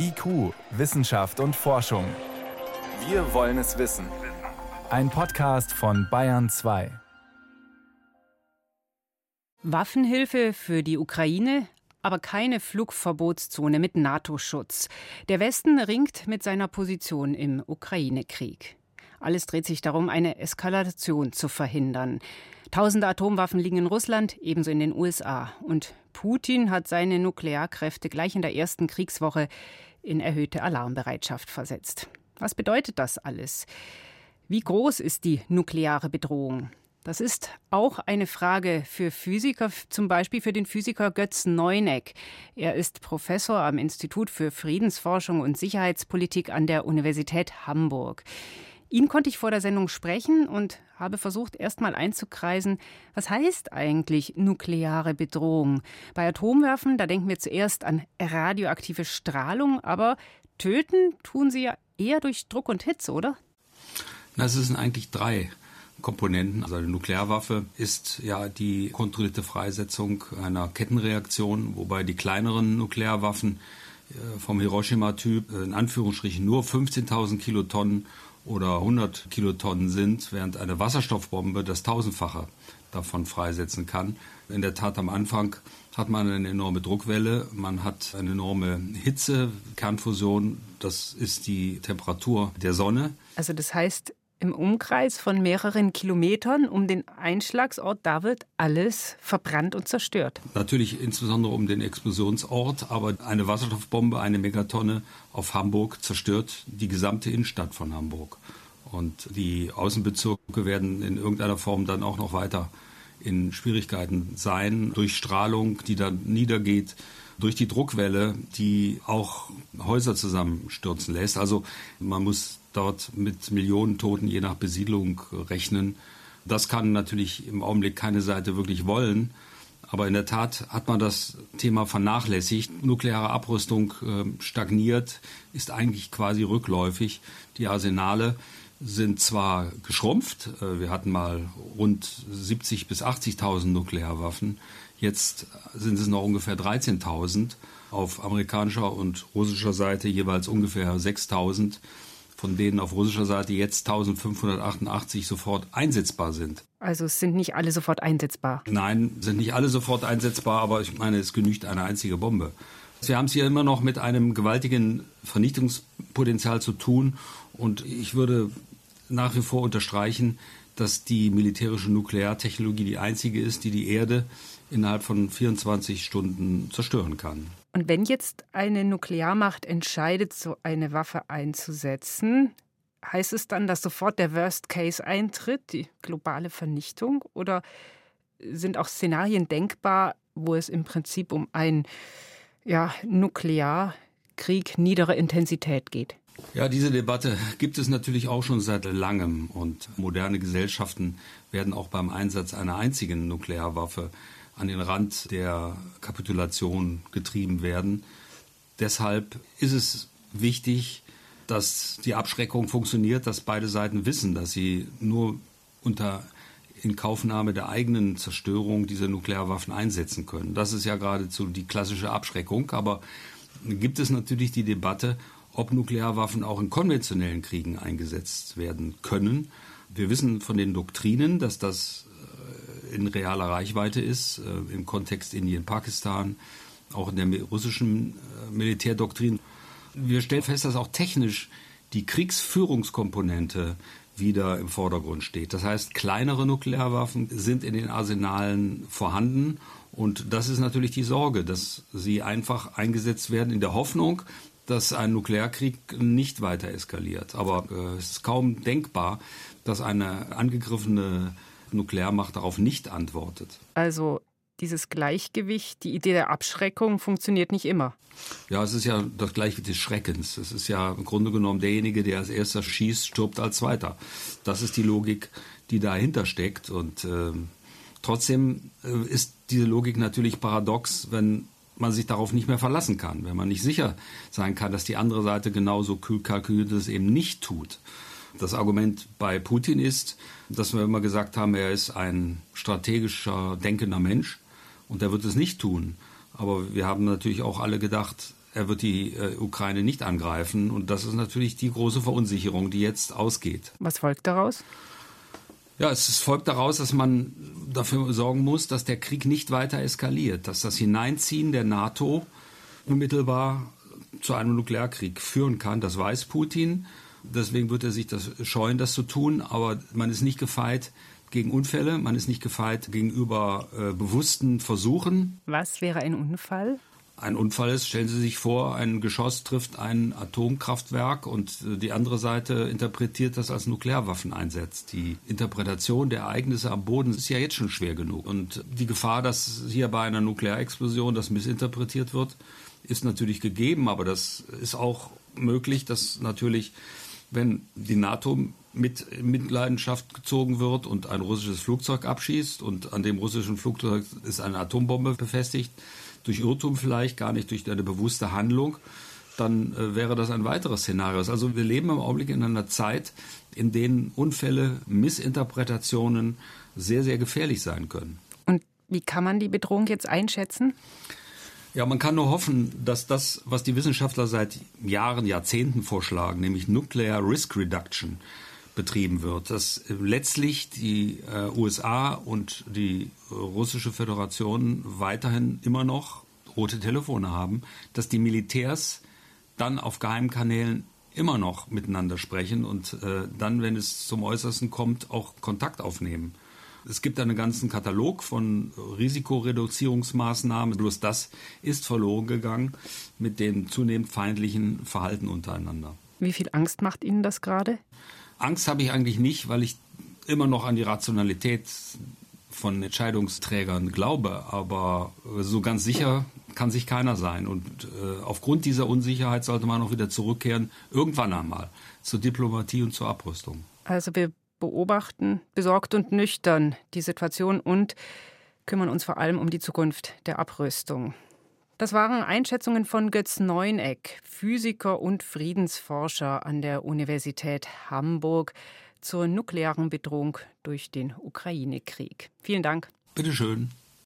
IQ, Wissenschaft und Forschung. Wir wollen es wissen. Ein Podcast von Bayern 2. Waffenhilfe für die Ukraine, aber keine Flugverbotszone mit NATO-Schutz. Der Westen ringt mit seiner Position im Ukraine-Krieg. Alles dreht sich darum, eine Eskalation zu verhindern. Tausende Atomwaffen liegen in Russland, ebenso in den USA. Und Putin hat seine Nuklearkräfte gleich in der ersten Kriegswoche in erhöhte Alarmbereitschaft versetzt. Was bedeutet das alles? Wie groß ist die nukleare Bedrohung? Das ist auch eine Frage für Physiker, zum Beispiel für den Physiker Götz Neuneck. Er ist Professor am Institut für Friedensforschung und Sicherheitspolitik an der Universität Hamburg. Ihn konnte ich vor der Sendung sprechen und habe versucht, erst mal einzukreisen, was heißt eigentlich nukleare Bedrohung? Bei Atomwerfen, da denken wir zuerst an radioaktive Strahlung, aber töten tun sie ja eher durch Druck und Hitze, oder? Das sind eigentlich drei Komponenten. Also eine Nuklearwaffe ist ja die kontrollierte Freisetzung einer Kettenreaktion, wobei die kleineren Nuklearwaffen äh, vom Hiroshima-Typ in Anführungsstrichen nur 15.000 Kilotonnen oder 100 Kilotonnen sind, während eine Wasserstoffbombe das Tausendfache davon freisetzen kann. In der Tat am Anfang hat man eine enorme Druckwelle, man hat eine enorme Hitze, Kernfusion, das ist die Temperatur der Sonne. Also das heißt, im Umkreis von mehreren Kilometern um den Einschlagsort, da wird alles verbrannt und zerstört. Natürlich insbesondere um den Explosionsort, aber eine Wasserstoffbombe, eine Megatonne auf Hamburg zerstört die gesamte Innenstadt von Hamburg. Und die Außenbezirke werden in irgendeiner Form dann auch noch weiter in Schwierigkeiten sein, durch Strahlung, die dann niedergeht, durch die Druckwelle, die auch Häuser zusammenstürzen lässt. Also man muss dort mit Millionen Toten je nach Besiedlung rechnen. Das kann natürlich im Augenblick keine Seite wirklich wollen. Aber in der Tat hat man das Thema vernachlässigt. Nukleare Abrüstung äh, stagniert, ist eigentlich quasi rückläufig. Die Arsenale sind zwar geschrumpft, äh, wir hatten mal rund 70 bis 80.000 Nuklearwaffen, jetzt sind es noch ungefähr 13.000, auf amerikanischer und russischer Seite jeweils ungefähr 6.000, von denen auf russischer Seite jetzt 1.588 sofort einsetzbar sind. Also es sind nicht alle sofort einsetzbar? Nein, sind nicht alle sofort einsetzbar, aber ich meine, es genügt eine einzige Bombe. Wir haben es hier immer noch mit einem gewaltigen Vernichtungspotenzial zu tun und ich würde nach wie vor unterstreichen, dass die militärische Nukleartechnologie die einzige ist, die die Erde innerhalb von 24 Stunden zerstören kann. Und wenn jetzt eine Nuklearmacht entscheidet, so eine Waffe einzusetzen, heißt es dann, dass sofort der Worst Case eintritt, die globale Vernichtung? Oder sind auch Szenarien denkbar, wo es im Prinzip um einen ja, Nuklearkrieg niederer Intensität geht? Ja, diese Debatte gibt es natürlich auch schon seit langem und moderne Gesellschaften werden auch beim Einsatz einer einzigen Nuklearwaffe an den Rand der Kapitulation getrieben werden. Deshalb ist es wichtig, dass die Abschreckung funktioniert, dass beide Seiten wissen, dass sie nur unter Inkaufnahme der eigenen Zerstörung diese Nuklearwaffen einsetzen können. Das ist ja geradezu die klassische Abschreckung. Aber gibt es natürlich die Debatte, ob Nuklearwaffen auch in konventionellen Kriegen eingesetzt werden können. Wir wissen von den Doktrinen, dass das in realer Reichweite ist, äh, im Kontext Indien, Pakistan, auch in der russischen äh, Militärdoktrin. Wir stellen fest, dass auch technisch die Kriegsführungskomponente wieder im Vordergrund steht. Das heißt, kleinere Nuklearwaffen sind in den Arsenalen vorhanden und das ist natürlich die Sorge, dass sie einfach eingesetzt werden in der Hoffnung, dass ein Nuklearkrieg nicht weiter eskaliert. Aber äh, es ist kaum denkbar, dass eine angegriffene Nuklearmacht darauf nicht antwortet. Also dieses Gleichgewicht, die Idee der Abschreckung funktioniert nicht immer. Ja, es ist ja das Gleichgewicht des Schreckens. Es ist ja im Grunde genommen derjenige, der als erster schießt, stirbt als zweiter. Das ist die Logik, die dahinter steckt. Und äh, trotzdem ist diese Logik natürlich paradox, wenn man sich darauf nicht mehr verlassen kann, wenn man nicht sicher sein kann, dass die andere Seite genauso kühl kalkuliert es eben nicht tut. Das Argument bei Putin ist, dass wir immer gesagt haben, er ist ein strategischer, denkender Mensch und er wird es nicht tun. Aber wir haben natürlich auch alle gedacht, er wird die äh, Ukraine nicht angreifen. Und das ist natürlich die große Verunsicherung, die jetzt ausgeht. Was folgt daraus? Ja, es folgt daraus, dass man dafür sorgen muss, dass der Krieg nicht weiter eskaliert, dass das Hineinziehen der NATO unmittelbar zu einem Nuklearkrieg führen kann. Das weiß Putin. Deswegen wird er sich das scheuen, das zu tun. Aber man ist nicht gefeit gegen Unfälle, man ist nicht gefeit gegenüber äh, bewussten Versuchen. Was wäre ein Unfall? ein Unfall ist, stellen Sie sich vor, ein Geschoss trifft ein Atomkraftwerk und äh, die andere Seite interpretiert das als Nuklearwaffen einsetzt. Die Interpretation der Ereignisse am Boden ist ja jetzt schon schwer genug. Und die Gefahr, dass hier bei einer Nuklearexplosion das missinterpretiert wird, ist natürlich gegeben, aber das ist auch möglich, dass natürlich, wenn die NATO mit Mitleidenschaft gezogen wird und ein russisches Flugzeug abschießt und an dem russischen Flugzeug ist eine Atombombe befestigt, durch Irrtum vielleicht, gar nicht durch eine bewusste Handlung, dann äh, wäre das ein weiteres Szenario. Also wir leben im Augenblick in einer Zeit, in denen Unfälle, Missinterpretationen sehr, sehr gefährlich sein können. Und wie kann man die Bedrohung jetzt einschätzen? Ja, man kann nur hoffen, dass das, was die Wissenschaftler seit Jahren, Jahrzehnten vorschlagen, nämlich Nuclear Risk Reduction, betrieben wird, dass letztlich die äh, USA und die russische Föderation weiterhin immer noch rote Telefone haben, dass die Militärs dann auf Geheimkanälen immer noch miteinander sprechen und äh, dann, wenn es zum Äußersten kommt, auch Kontakt aufnehmen. Es gibt einen ganzen Katalog von Risikoreduzierungsmaßnahmen. Bloß das ist verloren gegangen mit dem zunehmend feindlichen Verhalten untereinander. Wie viel Angst macht Ihnen das gerade? Angst habe ich eigentlich nicht, weil ich immer noch an die Rationalität von Entscheidungsträgern glaube, aber so ganz sicher kann sich keiner sein. Und äh, aufgrund dieser Unsicherheit sollte man auch wieder zurückkehren, irgendwann einmal, zur Diplomatie und zur Abrüstung. Also wir beobachten besorgt und nüchtern die Situation und kümmern uns vor allem um die Zukunft der Abrüstung. Das waren Einschätzungen von Götz Neuneck, Physiker und Friedensforscher an der Universität Hamburg zur nuklearen Bedrohung durch den Ukraine-Krieg. Vielen Dank. Bitte schön.